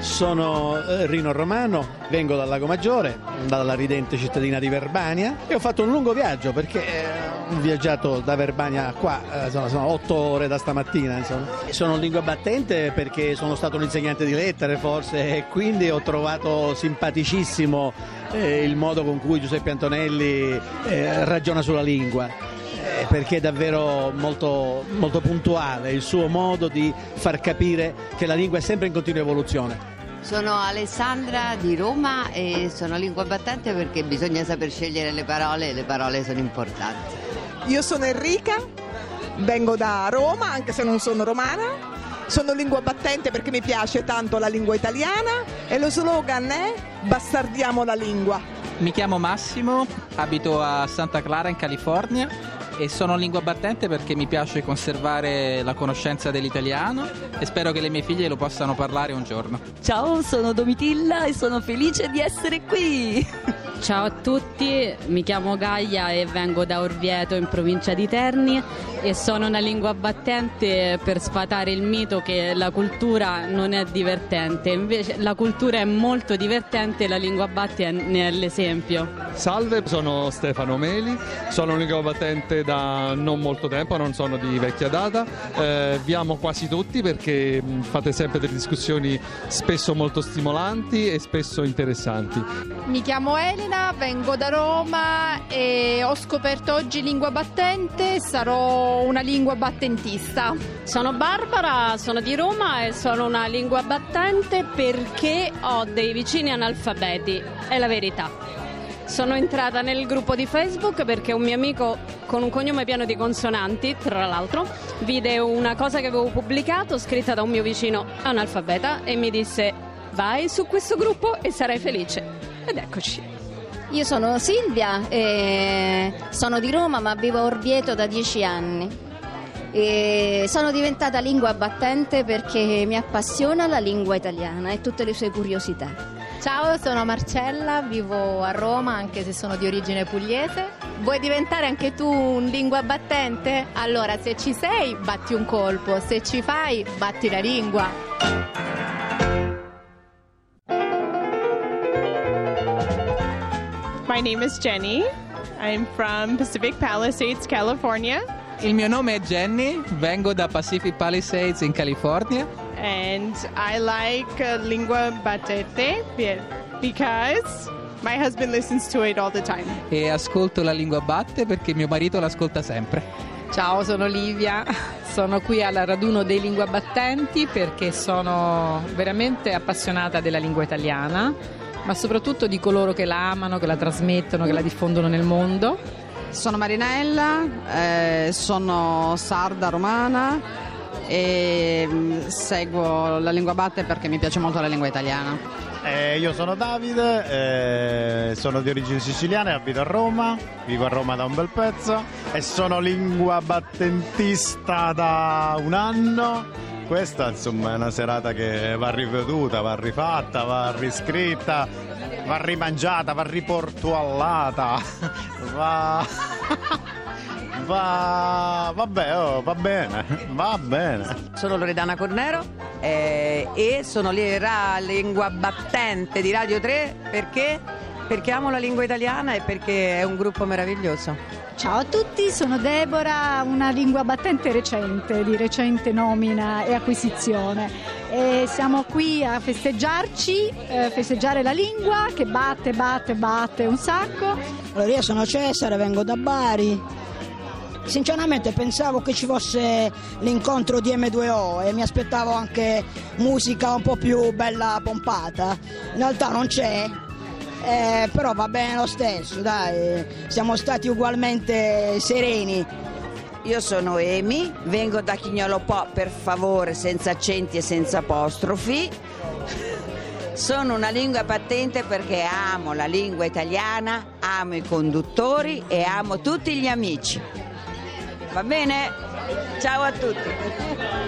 Sono eh, Rino Romano, vengo dal Lago Maggiore, dalla ridente cittadina di Verbania e ho fatto un lungo viaggio perché eh, ho viaggiato da Verbania qua, eh, sono, sono otto ore da stamattina. Insomma. Sono lingua battente perché sono stato un insegnante di lettere forse e quindi ho trovato simpaticissimo il modo con cui Giuseppe Antonelli ragiona sulla lingua perché è davvero molto, molto puntuale il suo modo di far capire che la lingua è sempre in continua evoluzione. Sono Alessandra di Roma e sono lingua battente perché bisogna saper scegliere le parole e le parole sono importanti. Io sono Enrica, vengo da Roma anche se non sono romana. Sono lingua battente perché mi piace tanto la lingua italiana e lo slogan è bastardiamo la lingua. Mi chiamo Massimo, abito a Santa Clara in California e sono lingua battente perché mi piace conservare la conoscenza dell'italiano e spero che le mie figlie lo possano parlare un giorno. Ciao, sono Domitilla e sono felice di essere qui. Ciao a tutti, mi chiamo Gaia e vengo da Orvieto in provincia di Terni e sono una lingua battente per sfatare il mito che la cultura non è divertente, invece la cultura è molto divertente e la lingua batte ne è l'esempio. Salve, sono Stefano Meli, sono lingua battente da non molto tempo, non sono di vecchia data, eh, vi amo quasi tutti perché fate sempre delle discussioni spesso molto stimolanti e spesso interessanti. Mi chiamo Elena, vengo da Roma e ho scoperto oggi lingua battente, sarò una lingua battentista. Sono Barbara, sono di Roma e sono una lingua battente perché ho dei vicini analfabeti, è la verità. Sono entrata nel gruppo di Facebook perché un mio amico con un cognome pieno di consonanti, tra l'altro, vide una cosa che avevo pubblicato scritta da un mio vicino analfabeta e mi disse vai su questo gruppo e sarai felice. Ed eccoci. Io sono Silvia, sono di Roma ma vivo a Orvieto da dieci anni. E sono diventata lingua battente perché mi appassiona la lingua italiana e tutte le sue curiosità. Ciao, sono Marcella, vivo a Roma anche se sono di origine pugliese. Vuoi diventare anche tu un lingua battente? Allora, se ci sei, batti un colpo, se ci fai, batti la lingua. My name is Jenny. I'm from Pacific Palisades, California. Il mio nome è Jenny, vengo da Pacific Palisades in California. And I like uh, lingua battete because my husband listens to it all the time. E ascolto la lingua batte perché mio marito l'ascolta sempre. Ciao, sono Livia, sono qui al raduno dei lingua battenti perché sono veramente appassionata della lingua italiana, ma soprattutto di coloro che la amano, che la trasmettono, che la diffondono nel mondo. Sono Marinella, eh, sono sarda romana e mm, seguo la lingua batte perché mi piace molto la lingua italiana. Eh, io sono Davide, eh, sono di origine siciliana e abito a Roma, vivo a Roma da un bel pezzo e sono lingua battentista da un anno. Questa insomma è una serata che va riveduta, va rifatta, va riscritta, va rimangiata, va riportuallata, va... va... vabbè, oh, va bene, va bene. Sono Loredana Cornero eh, e sono la lingua battente di Radio 3 perché? Perché amo la lingua italiana e perché è un gruppo meraviglioso. Ciao a tutti, sono Deborah, una lingua battente recente, di recente nomina e acquisizione. E siamo qui a festeggiarci, eh, festeggiare la lingua che batte, batte, batte un sacco. Allora io sono Cesare, vengo da Bari. Sinceramente pensavo che ci fosse l'incontro di M2O e mi aspettavo anche musica un po' più bella pompata. In realtà non c'è, eh, però va bene lo stesso, dai, siamo stati ugualmente sereni. Io sono Emi, vengo da Chignolo Po, per favore, senza accenti e senza apostrofi. Sono una lingua patente perché amo la lingua italiana, amo i conduttori e amo tutti gli amici. Va bene? Ciao a tutti.